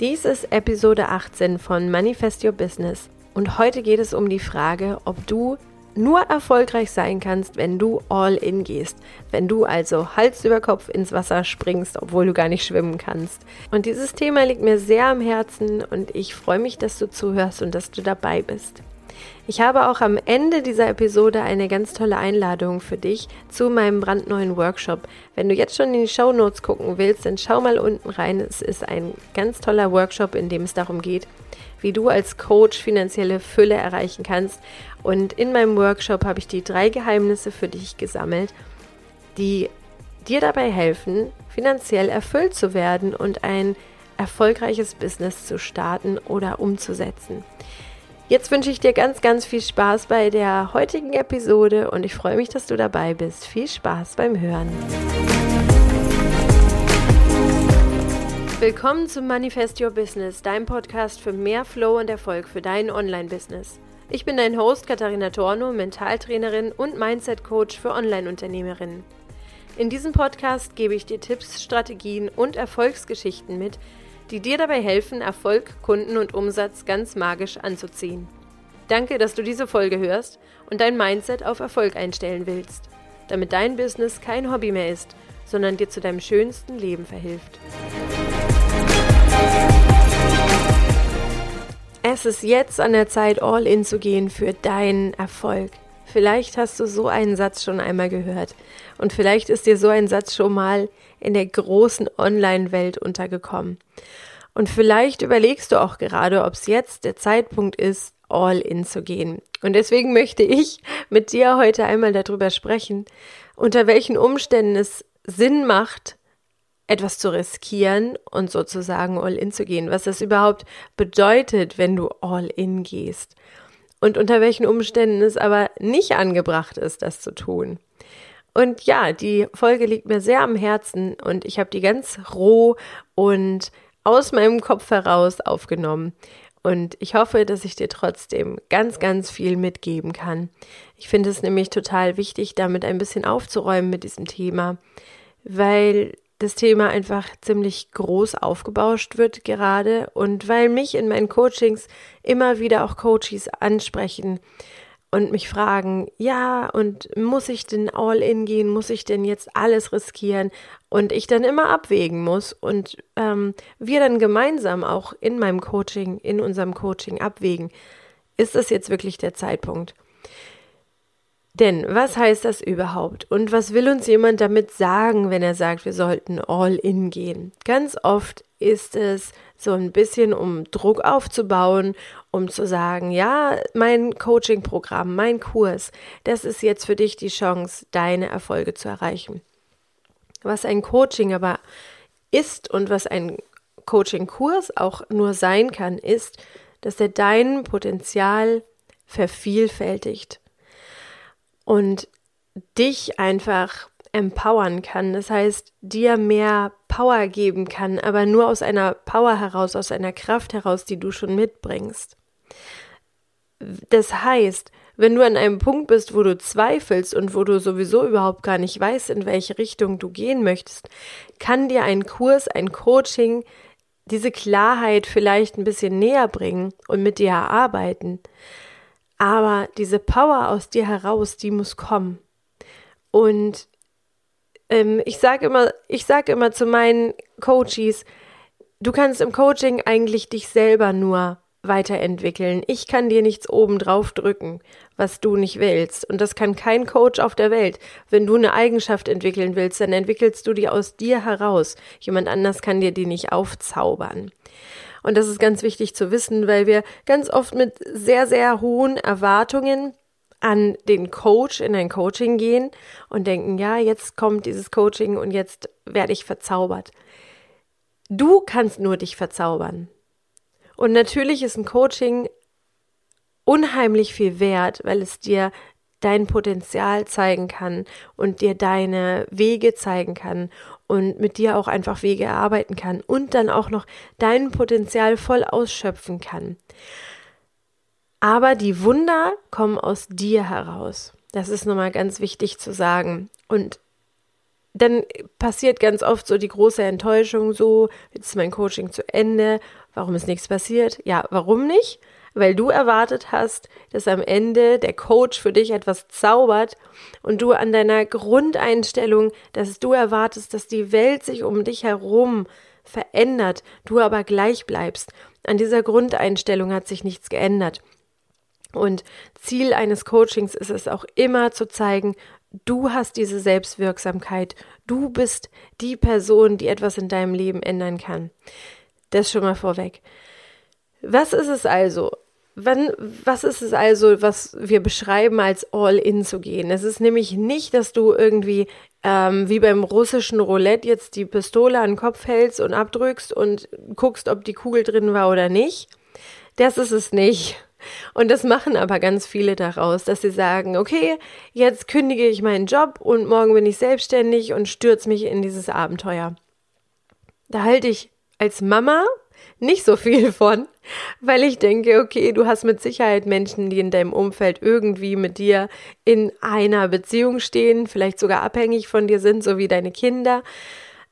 Dies ist Episode 18 von Manifest Your Business und heute geht es um die Frage, ob du nur erfolgreich sein kannst, wenn du all in gehst, wenn du also Hals über Kopf ins Wasser springst, obwohl du gar nicht schwimmen kannst. Und dieses Thema liegt mir sehr am Herzen und ich freue mich, dass du zuhörst und dass du dabei bist. Ich habe auch am Ende dieser Episode eine ganz tolle Einladung für dich zu meinem brandneuen Workshop. Wenn du jetzt schon in die Show Notes gucken willst, dann schau mal unten rein. Es ist ein ganz toller Workshop, in dem es darum geht, wie du als Coach finanzielle Fülle erreichen kannst. Und in meinem Workshop habe ich die drei Geheimnisse für dich gesammelt, die dir dabei helfen, finanziell erfüllt zu werden und ein erfolgreiches Business zu starten oder umzusetzen. Jetzt wünsche ich dir ganz, ganz viel Spaß bei der heutigen Episode und ich freue mich, dass du dabei bist. Viel Spaß beim Hören. Willkommen zum Manifest Your Business, dein Podcast für mehr Flow und Erfolg für dein Online-Business. Ich bin dein Host Katharina Torno, Mentaltrainerin und Mindset-Coach für Online-Unternehmerinnen. In diesem Podcast gebe ich dir Tipps, Strategien und Erfolgsgeschichten mit, die dir dabei helfen, Erfolg, Kunden und Umsatz ganz magisch anzuziehen. Danke, dass du diese Folge hörst und dein Mindset auf Erfolg einstellen willst, damit dein Business kein Hobby mehr ist, sondern dir zu deinem schönsten Leben verhilft. Es ist jetzt an der Zeit, all in zu gehen für deinen Erfolg. Vielleicht hast du so einen Satz schon einmal gehört und vielleicht ist dir so ein Satz schon mal in der großen Online-Welt untergekommen. Und vielleicht überlegst du auch gerade, ob es jetzt der Zeitpunkt ist, all in zu gehen. Und deswegen möchte ich mit dir heute einmal darüber sprechen, unter welchen Umständen es Sinn macht, etwas zu riskieren und sozusagen all in zu gehen, was das überhaupt bedeutet, wenn du all in gehst und unter welchen Umständen es aber nicht angebracht ist, das zu tun. Und ja, die Folge liegt mir sehr am Herzen und ich habe die ganz roh und aus meinem Kopf heraus aufgenommen. Und ich hoffe, dass ich dir trotzdem ganz, ganz viel mitgeben kann. Ich finde es nämlich total wichtig, damit ein bisschen aufzuräumen mit diesem Thema, weil das Thema einfach ziemlich groß aufgebauscht wird gerade und weil mich in meinen Coachings immer wieder auch Coaches ansprechen und mich fragen, ja, und muss ich denn all in gehen? Muss ich denn jetzt alles riskieren? Und ich dann immer abwägen muss und ähm, wir dann gemeinsam auch in meinem Coaching, in unserem Coaching abwägen, ist das jetzt wirklich der Zeitpunkt? Denn was heißt das überhaupt? Und was will uns jemand damit sagen, wenn er sagt, wir sollten all in gehen? Ganz oft ist es so ein bisschen, um Druck aufzubauen, um zu sagen, ja, mein Coaching-Programm, mein Kurs, das ist jetzt für dich die Chance, deine Erfolge zu erreichen. Was ein Coaching aber ist und was ein Coaching-Kurs auch nur sein kann, ist, dass er dein Potenzial vervielfältigt und dich einfach empowern kann. Das heißt, dir mehr Power geben kann, aber nur aus einer Power heraus, aus einer Kraft heraus, die du schon mitbringst. Das heißt, wenn du an einem Punkt bist, wo du zweifelst und wo du sowieso überhaupt gar nicht weißt, in welche Richtung du gehen möchtest, kann dir ein Kurs, ein Coaching diese Klarheit vielleicht ein bisschen näher bringen und mit dir erarbeiten. Aber diese Power aus dir heraus, die muss kommen. Und ähm, ich sage immer, ich sage immer zu meinen Coaches, du kannst im Coaching eigentlich dich selber nur weiterentwickeln. Ich kann dir nichts oben drauf drücken, was du nicht willst. Und das kann kein Coach auf der Welt. Wenn du eine Eigenschaft entwickeln willst, dann entwickelst du die aus dir heraus. Jemand anders kann dir die nicht aufzaubern. Und das ist ganz wichtig zu wissen, weil wir ganz oft mit sehr, sehr hohen Erwartungen an den Coach in ein Coaching gehen und denken, ja, jetzt kommt dieses Coaching und jetzt werde ich verzaubert. Du kannst nur dich verzaubern. Und natürlich ist ein Coaching unheimlich viel wert, weil es dir dein Potenzial zeigen kann und dir deine Wege zeigen kann und mit dir auch einfach Wege erarbeiten kann und dann auch noch dein Potenzial voll ausschöpfen kann. Aber die Wunder kommen aus dir heraus. Das ist nochmal ganz wichtig zu sagen. Und dann passiert ganz oft so die große Enttäuschung, so, jetzt ist mein Coaching zu Ende, Warum ist nichts passiert? Ja, warum nicht? Weil du erwartet hast, dass am Ende der Coach für dich etwas zaubert und du an deiner Grundeinstellung, dass du erwartest, dass die Welt sich um dich herum verändert, du aber gleich bleibst. An dieser Grundeinstellung hat sich nichts geändert. Und Ziel eines Coachings ist es auch immer zu zeigen, du hast diese Selbstwirksamkeit, du bist die Person, die etwas in deinem Leben ändern kann. Das schon mal vorweg. Was ist es also? Wann, was ist es also, was wir beschreiben als All-In zu gehen? Es ist nämlich nicht, dass du irgendwie ähm, wie beim russischen Roulette jetzt die Pistole an den Kopf hältst und abdrückst und guckst, ob die Kugel drin war oder nicht. Das ist es nicht. Und das machen aber ganz viele daraus, dass sie sagen, okay, jetzt kündige ich meinen Job und morgen bin ich selbstständig und stürze mich in dieses Abenteuer. Da halte ich als Mama nicht so viel von, weil ich denke, okay, du hast mit Sicherheit Menschen, die in deinem Umfeld irgendwie mit dir in einer Beziehung stehen, vielleicht sogar abhängig von dir sind, so wie deine Kinder.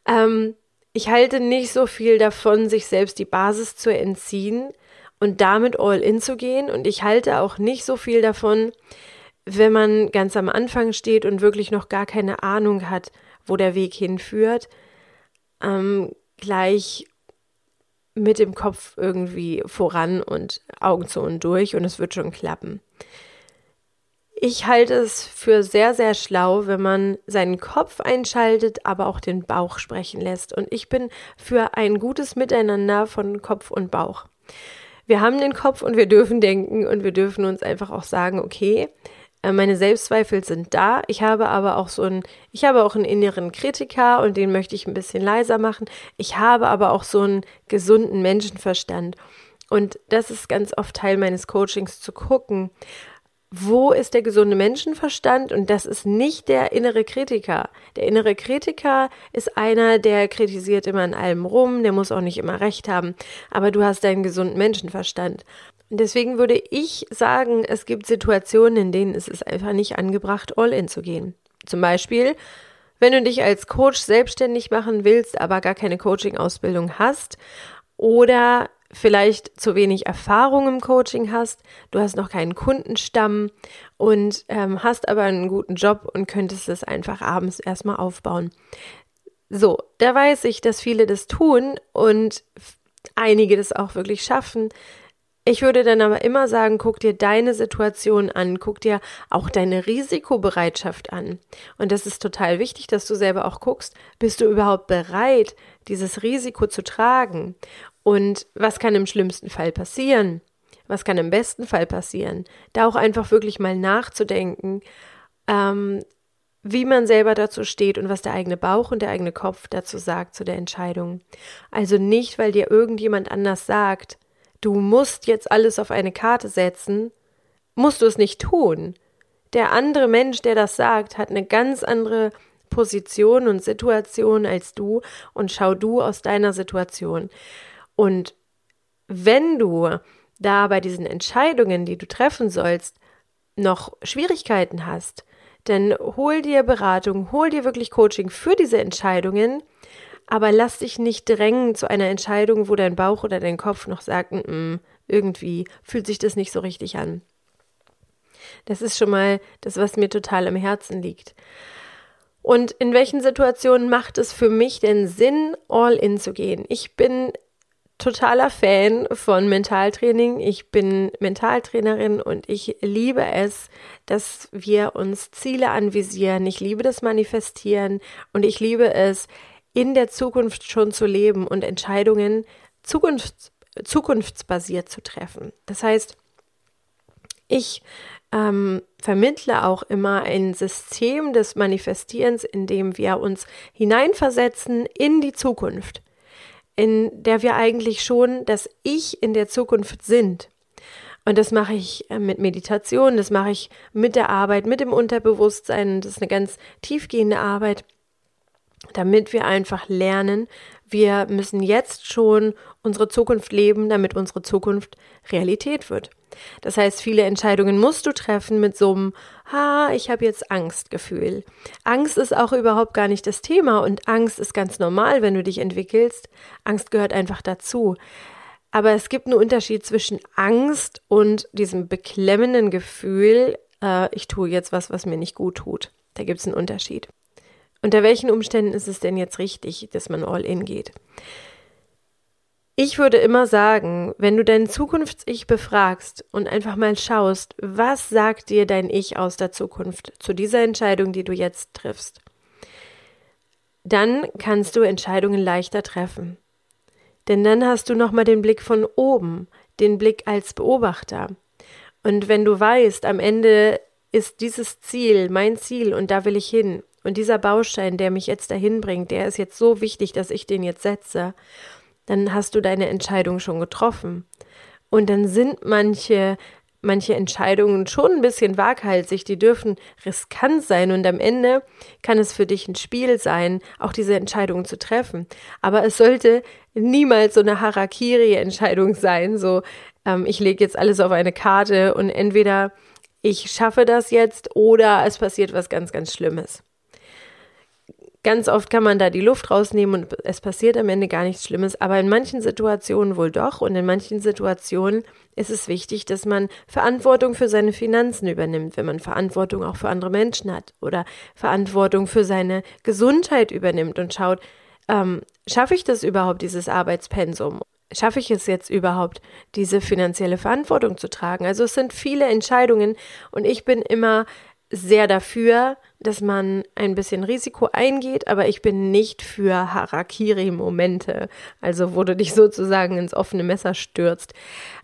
Ähm, ich halte nicht so viel davon, sich selbst die Basis zu entziehen und damit all in zu gehen. Und ich halte auch nicht so viel davon, wenn man ganz am Anfang steht und wirklich noch gar keine Ahnung hat, wo der Weg hinführt, ähm, gleich mit dem Kopf irgendwie voran und Augen zu und durch und es wird schon klappen. Ich halte es für sehr, sehr schlau, wenn man seinen Kopf einschaltet, aber auch den Bauch sprechen lässt. Und ich bin für ein gutes Miteinander von Kopf und Bauch. Wir haben den Kopf und wir dürfen denken und wir dürfen uns einfach auch sagen, okay, meine Selbstzweifel sind da. Ich habe aber auch so einen, ich habe auch einen inneren Kritiker und den möchte ich ein bisschen leiser machen. Ich habe aber auch so einen gesunden Menschenverstand. Und das ist ganz oft Teil meines Coachings zu gucken, wo ist der gesunde Menschenverstand? Und das ist nicht der innere Kritiker. Der innere Kritiker ist einer, der kritisiert immer an allem rum, der muss auch nicht immer recht haben. Aber du hast deinen gesunden Menschenverstand. Deswegen würde ich sagen, es gibt Situationen, in denen es ist einfach nicht angebracht, all in zu gehen. Zum Beispiel, wenn du dich als Coach selbstständig machen willst, aber gar keine Coaching-Ausbildung hast oder vielleicht zu wenig Erfahrung im Coaching hast, du hast noch keinen Kundenstamm und ähm, hast aber einen guten Job und könntest es einfach abends erstmal aufbauen. So, da weiß ich, dass viele das tun und einige das auch wirklich schaffen. Ich würde dann aber immer sagen, guck dir deine Situation an, guck dir auch deine Risikobereitschaft an. Und das ist total wichtig, dass du selber auch guckst, bist du überhaupt bereit, dieses Risiko zu tragen? Und was kann im schlimmsten Fall passieren? Was kann im besten Fall passieren? Da auch einfach wirklich mal nachzudenken, ähm, wie man selber dazu steht und was der eigene Bauch und der eigene Kopf dazu sagt zu der Entscheidung. Also nicht, weil dir irgendjemand anders sagt, du musst jetzt alles auf eine Karte setzen, musst du es nicht tun. Der andere Mensch, der das sagt, hat eine ganz andere Position und Situation als du und schau du aus deiner Situation. Und wenn du da bei diesen Entscheidungen, die du treffen sollst, noch Schwierigkeiten hast, dann hol dir Beratung, hol dir wirklich Coaching für diese Entscheidungen, aber lass dich nicht drängen zu einer Entscheidung, wo dein Bauch oder dein Kopf noch sagt, mm, mm, irgendwie fühlt sich das nicht so richtig an. Das ist schon mal das, was mir total am Herzen liegt. Und in welchen Situationen macht es für mich denn Sinn, all in zu gehen? Ich bin totaler Fan von Mentaltraining. Ich bin Mentaltrainerin und ich liebe es, dass wir uns Ziele anvisieren. Ich liebe das Manifestieren und ich liebe es, in der Zukunft schon zu leben und Entscheidungen zukunfts zukunftsbasiert zu treffen. Das heißt, ich ähm, vermittle auch immer ein System des Manifestierens, in dem wir uns hineinversetzen in die Zukunft, in der wir eigentlich schon das Ich in der Zukunft sind. Und das mache ich äh, mit Meditation, das mache ich mit der Arbeit, mit dem Unterbewusstsein. Das ist eine ganz tiefgehende Arbeit damit wir einfach lernen, wir müssen jetzt schon unsere Zukunft leben, damit unsere Zukunft Realität wird. Das heißt, viele Entscheidungen musst du treffen mit so einem, ha, ich habe jetzt Angstgefühl. Angst ist auch überhaupt gar nicht das Thema und Angst ist ganz normal, wenn du dich entwickelst. Angst gehört einfach dazu. Aber es gibt einen Unterschied zwischen Angst und diesem beklemmenden Gefühl, äh, ich tue jetzt was, was mir nicht gut tut. Da gibt es einen Unterschied. Unter welchen Umständen ist es denn jetzt richtig, dass man all in geht? Ich würde immer sagen, wenn du dein Zukunfts-Ich befragst und einfach mal schaust, was sagt dir dein Ich aus der Zukunft zu dieser Entscheidung, die du jetzt triffst, dann kannst du Entscheidungen leichter treffen. Denn dann hast du nochmal den Blick von oben, den Blick als Beobachter. Und wenn du weißt, am Ende ist dieses Ziel mein Ziel und da will ich hin. Und dieser Baustein, der mich jetzt dahin bringt, der ist jetzt so wichtig, dass ich den jetzt setze dann hast du deine Entscheidung schon getroffen. Und dann sind manche, manche Entscheidungen schon ein bisschen waghalsig, die dürfen riskant sein und am Ende kann es für dich ein Spiel sein, auch diese Entscheidung zu treffen. Aber es sollte niemals so eine Harakiri-Entscheidung sein, so ähm, ich lege jetzt alles auf eine Karte und entweder ich schaffe das jetzt oder es passiert was ganz, ganz Schlimmes. Ganz oft kann man da die Luft rausnehmen und es passiert am Ende gar nichts Schlimmes, aber in manchen Situationen wohl doch und in manchen Situationen ist es wichtig, dass man Verantwortung für seine Finanzen übernimmt, wenn man Verantwortung auch für andere Menschen hat oder Verantwortung für seine Gesundheit übernimmt und schaut, ähm, schaffe ich das überhaupt, dieses Arbeitspensum? Schaffe ich es jetzt überhaupt, diese finanzielle Verantwortung zu tragen? Also es sind viele Entscheidungen und ich bin immer sehr dafür, dass man ein bisschen Risiko eingeht, aber ich bin nicht für Harakiri-Momente, also wo du dich sozusagen ins offene Messer stürzt,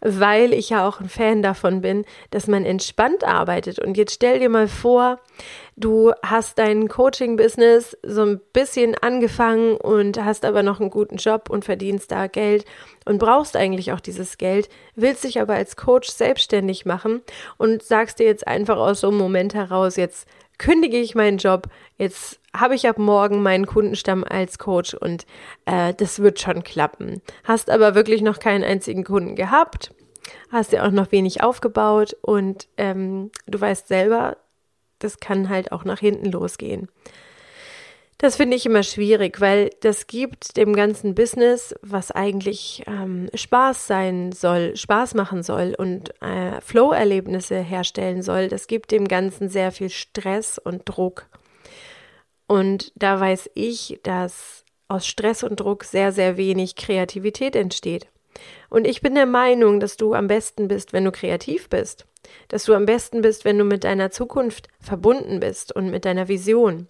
weil ich ja auch ein Fan davon bin, dass man entspannt arbeitet. Und jetzt stell dir mal vor, du hast dein Coaching-Business so ein bisschen angefangen und hast aber noch einen guten Job und verdienst da Geld und brauchst eigentlich auch dieses Geld, willst dich aber als Coach selbstständig machen und sagst dir jetzt einfach aus so einem Moment heraus, jetzt kündige ich meinen Job, jetzt habe ich ab morgen meinen Kundenstamm als Coach und äh, das wird schon klappen. Hast aber wirklich noch keinen einzigen Kunden gehabt, hast ja auch noch wenig aufgebaut und ähm, du weißt selber, das kann halt auch nach hinten losgehen. Das finde ich immer schwierig, weil das gibt dem ganzen Business, was eigentlich ähm, Spaß sein soll, Spaß machen soll und äh, Flow-Erlebnisse herstellen soll, das gibt dem Ganzen sehr viel Stress und Druck. Und da weiß ich, dass aus Stress und Druck sehr, sehr wenig Kreativität entsteht. Und ich bin der Meinung, dass du am besten bist, wenn du kreativ bist. Dass du am besten bist, wenn du mit deiner Zukunft verbunden bist und mit deiner Vision.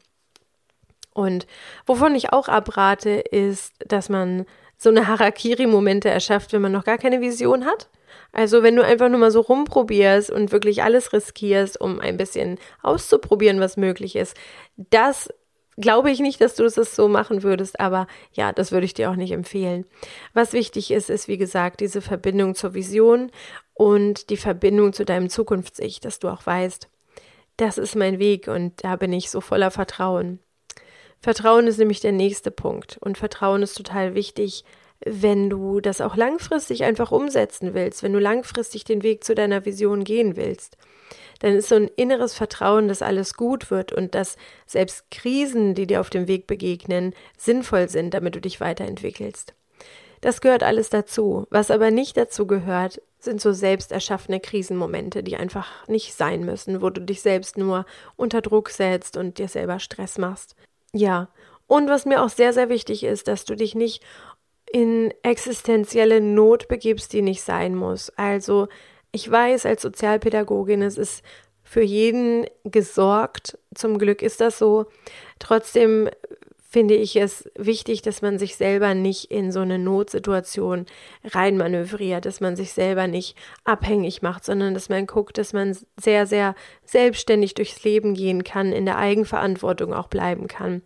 Und wovon ich auch abrate, ist, dass man so eine Harakiri-Momente erschafft, wenn man noch gar keine Vision hat. Also wenn du einfach nur mal so rumprobierst und wirklich alles riskierst, um ein bisschen auszuprobieren, was möglich ist, das glaube ich nicht, dass du es so machen würdest, aber ja, das würde ich dir auch nicht empfehlen. Was wichtig ist, ist wie gesagt diese Verbindung zur Vision und die Verbindung zu deinem Zukunfts-Ich, dass du auch weißt, das ist mein Weg und da bin ich so voller Vertrauen. Vertrauen ist nämlich der nächste Punkt. Und Vertrauen ist total wichtig, wenn du das auch langfristig einfach umsetzen willst, wenn du langfristig den Weg zu deiner Vision gehen willst. Dann ist so ein inneres Vertrauen, dass alles gut wird und dass selbst Krisen, die dir auf dem Weg begegnen, sinnvoll sind, damit du dich weiterentwickelst. Das gehört alles dazu. Was aber nicht dazu gehört, sind so selbst erschaffene Krisenmomente, die einfach nicht sein müssen, wo du dich selbst nur unter Druck setzt und dir selber Stress machst. Ja, und was mir auch sehr, sehr wichtig ist, dass du dich nicht in existenzielle Not begibst, die nicht sein muss. Also ich weiß als Sozialpädagogin, es ist für jeden gesorgt. Zum Glück ist das so. Trotzdem finde ich es wichtig, dass man sich selber nicht in so eine Notsituation reinmanövriert, dass man sich selber nicht abhängig macht, sondern dass man guckt, dass man sehr, sehr selbstständig durchs Leben gehen kann, in der Eigenverantwortung auch bleiben kann.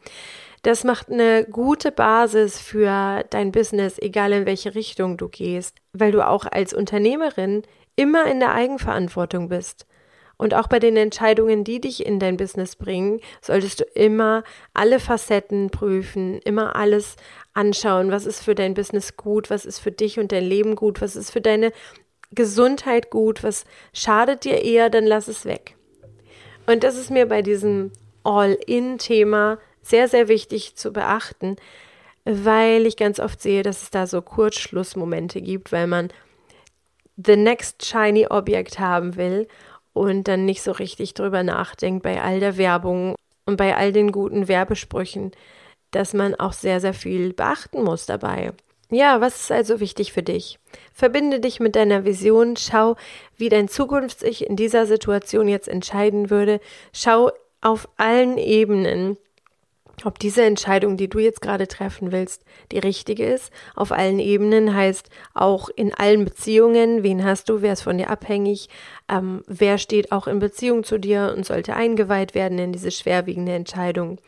Das macht eine gute Basis für dein Business, egal in welche Richtung du gehst, weil du auch als Unternehmerin immer in der Eigenverantwortung bist. Und auch bei den Entscheidungen, die dich in dein Business bringen, solltest du immer alle Facetten prüfen, immer alles anschauen, was ist für dein Business gut, was ist für dich und dein Leben gut, was ist für deine Gesundheit gut, was schadet dir eher, dann lass es weg. Und das ist mir bei diesem All-in-Thema sehr, sehr wichtig zu beachten. weil ich ganz oft sehe, dass es da so Kurzschlussmomente gibt, weil man the next shiny Object haben will und dann nicht so richtig drüber nachdenkt bei all der Werbung und bei all den guten Werbesprüchen, dass man auch sehr, sehr viel beachten muss dabei. Ja, was ist also wichtig für dich? Verbinde dich mit deiner Vision, schau, wie dein Zukunfts-Ich in dieser Situation jetzt entscheiden würde, schau auf allen Ebenen, ob diese Entscheidung, die du jetzt gerade treffen willst, die richtige ist. Auf allen Ebenen heißt auch in allen Beziehungen, wen hast du, wer ist von dir abhängig, ähm, wer steht auch in Beziehung zu dir und sollte eingeweiht werden in diese schwerwiegende Entscheidung.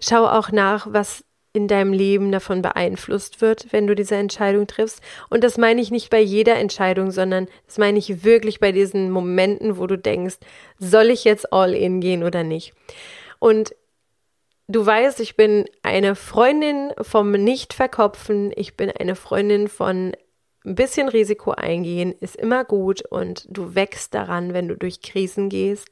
Schau auch nach, was in deinem Leben davon beeinflusst wird, wenn du diese Entscheidung triffst. Und das meine ich nicht bei jeder Entscheidung, sondern das meine ich wirklich bei diesen Momenten, wo du denkst, soll ich jetzt all in gehen oder nicht? Und du weißt, ich bin eine Freundin vom Nicht-Verkopfen. Ich bin eine Freundin von ein bisschen Risiko eingehen, ist immer gut und du wächst daran, wenn du durch Krisen gehst.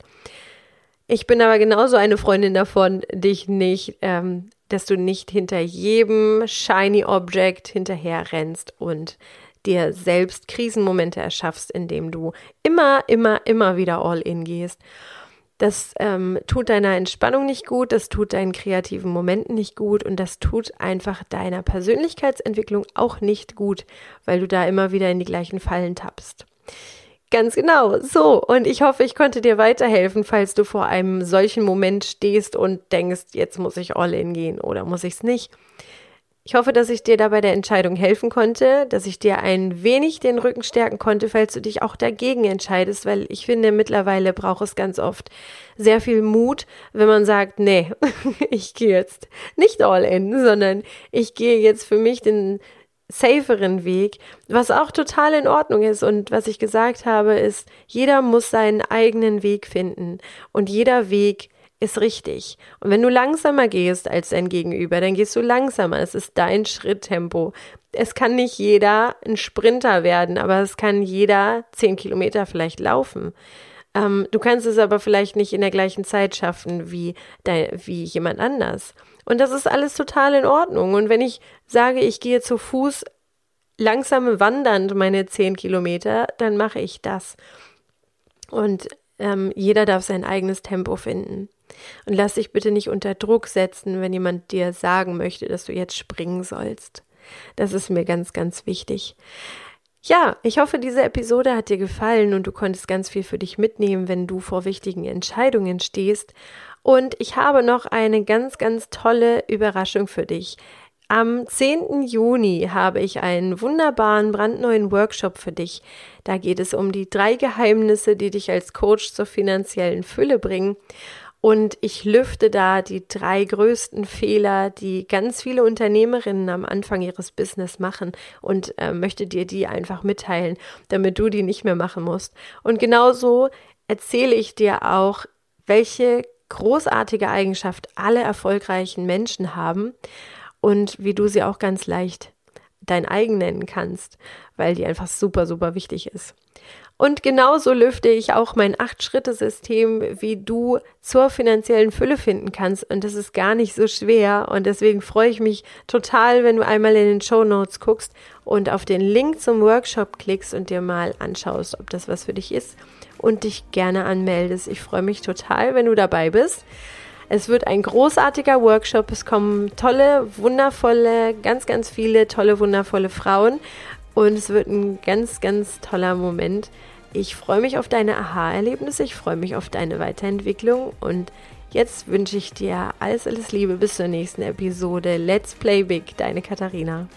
Ich bin aber genauso eine Freundin davon, dich nicht ähm, dass du nicht hinter jedem shiny Object hinterher rennst und dir selbst Krisenmomente erschaffst, indem du immer, immer, immer wieder all in gehst. Das ähm, tut deiner Entspannung nicht gut, das tut deinen kreativen Momenten nicht gut und das tut einfach deiner Persönlichkeitsentwicklung auch nicht gut, weil du da immer wieder in die gleichen Fallen tappst. Ganz genau. So, und ich hoffe, ich konnte dir weiterhelfen, falls du vor einem solchen Moment stehst und denkst, jetzt muss ich all in gehen oder muss ich es nicht. Ich hoffe, dass ich dir dabei der Entscheidung helfen konnte, dass ich dir ein wenig den Rücken stärken konnte, falls du dich auch dagegen entscheidest, weil ich finde, mittlerweile braucht es ganz oft sehr viel Mut, wenn man sagt, nee, ich gehe jetzt nicht all in, sondern ich gehe jetzt für mich den saferen Weg, was auch total in Ordnung ist. Und was ich gesagt habe, ist, jeder muss seinen eigenen Weg finden und jeder Weg ist richtig. Und wenn du langsamer gehst als dein Gegenüber, dann gehst du langsamer. Es ist dein Schritttempo. Es kann nicht jeder ein Sprinter werden, aber es kann jeder zehn Kilometer vielleicht laufen. Ähm, du kannst es aber vielleicht nicht in der gleichen Zeit schaffen wie, dein, wie jemand anders. Und das ist alles total in Ordnung. Und wenn ich sage, ich gehe zu Fuß langsam wandernd meine zehn Kilometer, dann mache ich das. Und ähm, jeder darf sein eigenes Tempo finden. Und lass dich bitte nicht unter Druck setzen, wenn jemand dir sagen möchte, dass du jetzt springen sollst. Das ist mir ganz, ganz wichtig. Ja, ich hoffe, diese Episode hat dir gefallen und du konntest ganz viel für dich mitnehmen, wenn du vor wichtigen Entscheidungen stehst. Und ich habe noch eine ganz, ganz tolle Überraschung für dich. Am 10. Juni habe ich einen wunderbaren, brandneuen Workshop für dich. Da geht es um die drei Geheimnisse, die dich als Coach zur finanziellen Fülle bringen. Und ich lüfte da die drei größten Fehler, die ganz viele Unternehmerinnen am Anfang ihres Business machen und äh, möchte dir die einfach mitteilen, damit du die nicht mehr machen musst. Und genauso erzähle ich dir auch, welche großartige Eigenschaft alle erfolgreichen Menschen haben und wie du sie auch ganz leicht dein eigen nennen kannst, weil die einfach super, super wichtig ist. Und genauso lüfte ich auch mein Acht-Schritte-System, wie du zur finanziellen Fülle finden kannst. Und das ist gar nicht so schwer. Und deswegen freue ich mich total, wenn du einmal in den Show Notes guckst und auf den Link zum Workshop klickst und dir mal anschaust, ob das was für dich ist und dich gerne anmeldest. Ich freue mich total, wenn du dabei bist. Es wird ein großartiger Workshop. Es kommen tolle, wundervolle, ganz, ganz viele tolle, wundervolle Frauen. Und es wird ein ganz, ganz toller Moment. Ich freue mich auf deine Aha-Erlebnisse. Ich freue mich auf deine Weiterentwicklung. Und jetzt wünsche ich dir alles, alles Liebe bis zur nächsten Episode. Let's Play Big, deine Katharina.